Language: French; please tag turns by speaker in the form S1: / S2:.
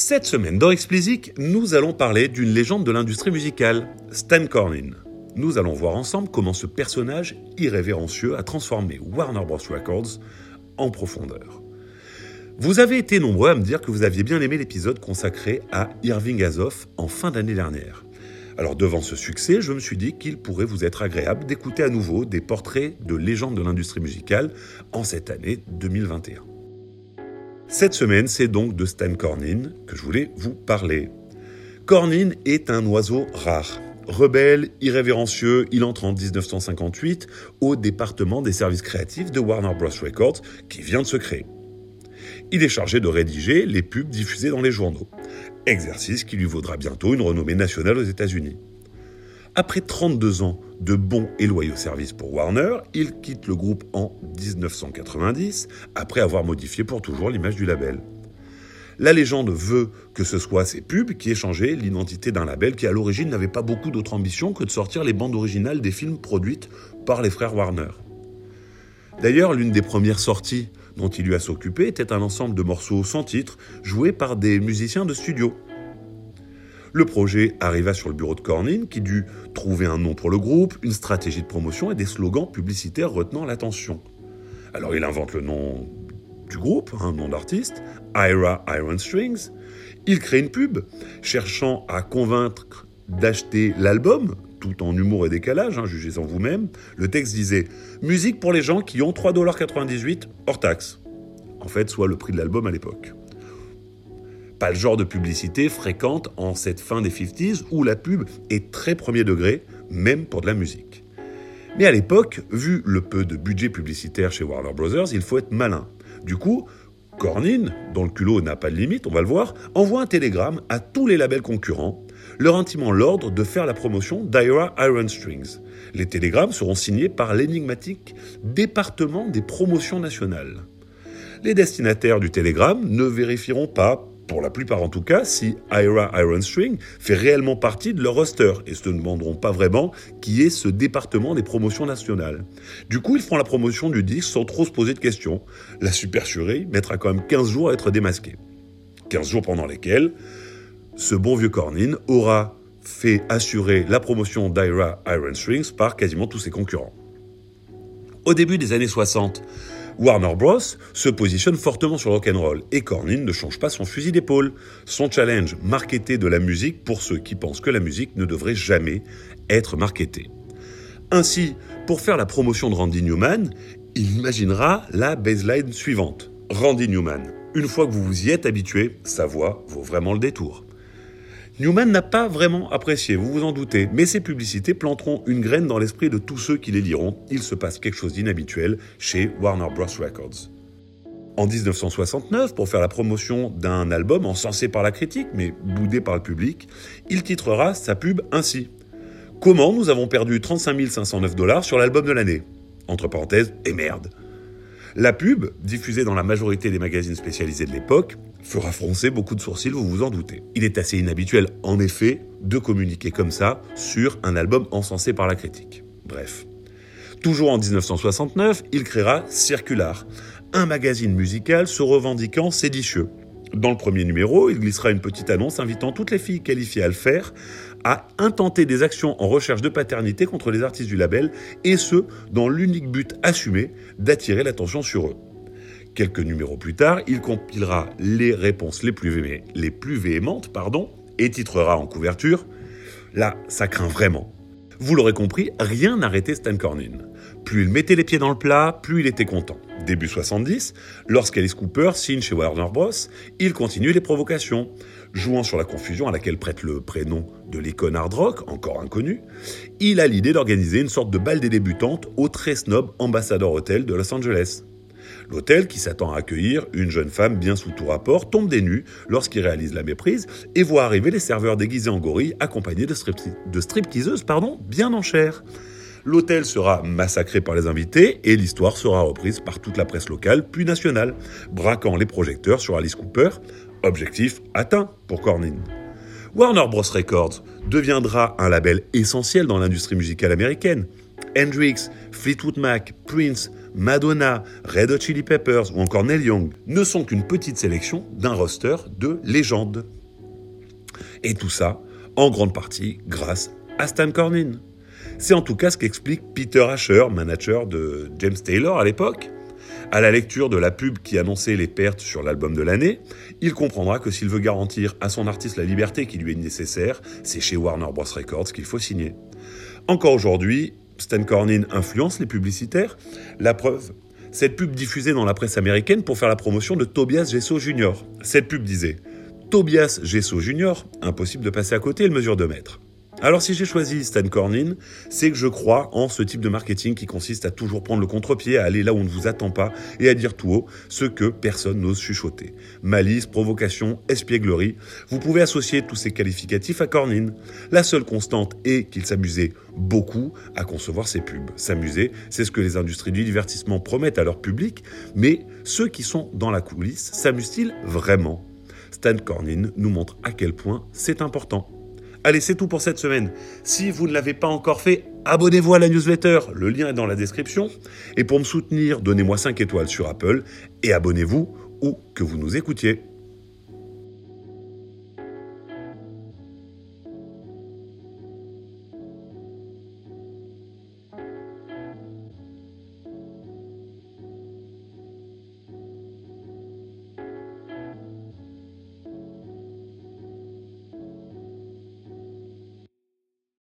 S1: Cette semaine dans Explicit, nous allons parler d'une légende de l'industrie musicale, Stan Cornyn. Nous allons voir ensemble comment ce personnage irrévérencieux a transformé Warner Bros. Records en profondeur. Vous avez été nombreux à me dire que vous aviez bien aimé l'épisode consacré à Irving Azoff en fin d'année dernière. Alors devant ce succès, je me suis dit qu'il pourrait vous être agréable d'écouter à nouveau des portraits de légendes de l'industrie musicale en cette année 2021. Cette semaine, c'est donc de Stan Cornyn que je voulais vous parler. Cornyn est un oiseau rare. Rebelle, irrévérencieux, il entre en 1958 au département des services créatifs de Warner Bros. Records qui vient de se créer. Il est chargé de rédiger les pubs diffusées dans les journaux, exercice qui lui vaudra bientôt une renommée nationale aux États-Unis. Après 32 ans de bons et loyaux services pour Warner, il quitte le groupe en 1990, après avoir modifié pour toujours l'image du label. La légende veut que ce soit ces pubs qui aient changé l'identité d'un label qui à l'origine n'avait pas beaucoup d'autre ambition que de sortir les bandes originales des films produites par les frères Warner. D'ailleurs, l'une des premières sorties dont il lui a s'occuper était un ensemble de morceaux sans titre joués par des musiciens de studio. Le projet arriva sur le bureau de Cornyn qui dut trouver un nom pour le groupe, une stratégie de promotion et des slogans publicitaires retenant l'attention. Alors il invente le nom du groupe, un nom d'artiste, Ira Iron Strings. Il crée une pub cherchant à convaincre d'acheter l'album, tout en humour et décalage, hein, jugez-en vous-même. Le texte disait Musique pour les gens qui ont 3,98$ hors taxe. En fait, soit le prix de l'album à l'époque. Pas le genre de publicité fréquente en cette fin des 50s où la pub est très premier degré, même pour de la musique. Mais à l'époque, vu le peu de budget publicitaire chez Warner Bros., il faut être malin. Du coup, Cornyn, dont le culot n'a pas de limite, on va le voir, envoie un télégramme à tous les labels concurrents, leur intimant l'ordre de faire la promotion d'Ira Iron Strings. Les télégrammes seront signés par l'énigmatique département des promotions nationales. Les destinataires du télégramme ne vérifieront pas pour la plupart en tout cas, si Ira Iron String fait réellement partie de leur roster et se demanderont pas vraiment qui est ce département des promotions nationales. Du coup, ils feront la promotion du disque sans trop se poser de questions. La supercherie mettra quand même 15 jours à être démasquée. 15 jours pendant lesquels ce bon vieux Cornyn aura fait assurer la promotion d'Ira Iron Strings par quasiment tous ses concurrents. Au début des années 60, Warner Bros. se positionne fortement sur rock'n'roll et Cornyn ne change pas son fusil d'épaule. Son challenge, marketer de la musique pour ceux qui pensent que la musique ne devrait jamais être marketée. Ainsi, pour faire la promotion de Randy Newman, il imaginera la baseline suivante. Randy Newman. Une fois que vous vous y êtes habitué, sa voix vaut vraiment le détour. Newman n'a pas vraiment apprécié, vous vous en doutez, mais ces publicités planteront une graine dans l'esprit de tous ceux qui les liront. Il se passe quelque chose d'inhabituel chez Warner Bros. Records. En 1969, pour faire la promotion d'un album encensé par la critique, mais boudé par le public, il titrera sa pub ainsi. Comment nous avons perdu 35 509 dollars sur l'album de l'année? Entre parenthèses, et merde. La pub, diffusée dans la majorité des magazines spécialisés de l'époque, fera froncer beaucoup de sourcils, vous vous en doutez. Il est assez inhabituel, en effet, de communiquer comme ça sur un album encensé par la critique. Bref. Toujours en 1969, il créera Circular, un magazine musical se revendiquant séditieux. Dans le premier numéro, il glissera une petite annonce invitant toutes les filles qualifiées à le faire à intenter des actions en recherche de paternité contre les artistes du label, et ce, dans l'unique but assumé d'attirer l'attention sur eux. Quelques numéros plus tard, il compilera les réponses les plus, les plus véhémentes pardon, et titrera en couverture Là, ça craint vraiment. Vous l'aurez compris, rien n'arrêtait Stan Cornyn. Plus il mettait les pieds dans le plat, plus il était content. Début 70, lorsqu'Alice Cooper signe chez Warner Bros., il continue les provocations. Jouant sur la confusion à laquelle prête le prénom de l'icône hard rock, encore inconnu, il a l'idée d'organiser une sorte de bal des débutantes au très snob Ambassador Hotel de Los Angeles. L'hôtel, qui s'attend à accueillir une jeune femme bien sous tout rapport, tombe des nues lorsqu'il réalise la méprise et voit arriver les serveurs déguisés en gorille accompagnés de stripteaseuses pardon, bien en chair. L'hôtel sera massacré par les invités et l'histoire sera reprise par toute la presse locale puis nationale, braquant les projecteurs sur Alice Cooper. Objectif atteint pour Cornyn. Warner Bros. Records deviendra un label essentiel dans l'industrie musicale américaine. Hendrix, Fleetwood Mac, Prince, Madonna, Red Hot Chili Peppers ou encore Neil Young ne sont qu'une petite sélection d'un roster de légendes. Et tout ça, en grande partie, grâce à Stan Cornyn. C'est en tout cas ce qu'explique Peter Asher, manager de James Taylor à l'époque. À la lecture de la pub qui annonçait les pertes sur l'album de l'année, il comprendra que s'il veut garantir à son artiste la liberté qui lui est nécessaire, c'est chez Warner Bros. Records qu'il faut signer. Encore aujourd'hui, Stan Cornyn influence les publicitaires. La preuve, cette pub diffusée dans la presse américaine pour faire la promotion de Tobias Gesso Jr. Cette pub disait Tobias Gesso Jr., impossible de passer à côté, il mesure 2 mètres. Alors si j'ai choisi Stan Cornyn, c'est que je crois en ce type de marketing qui consiste à toujours prendre le contre-pied, à aller là où on ne vous attend pas et à dire tout haut ce que personne n'ose chuchoter. Malice, provocation, espièglerie, vous pouvez associer tous ces qualificatifs à Cornyn. La seule constante est qu'il s'amusait beaucoup à concevoir ses pubs. S'amuser, c'est ce que les industries du divertissement promettent à leur public, mais ceux qui sont dans la coulisse s'amusent-ils vraiment? Stan Cornyn nous montre à quel point c'est important. Allez, c'est tout pour cette semaine. Si vous ne l'avez pas encore fait, abonnez-vous à la newsletter. Le lien est dans la description. Et pour me soutenir, donnez-moi 5 étoiles sur Apple et abonnez-vous où que vous nous écoutiez.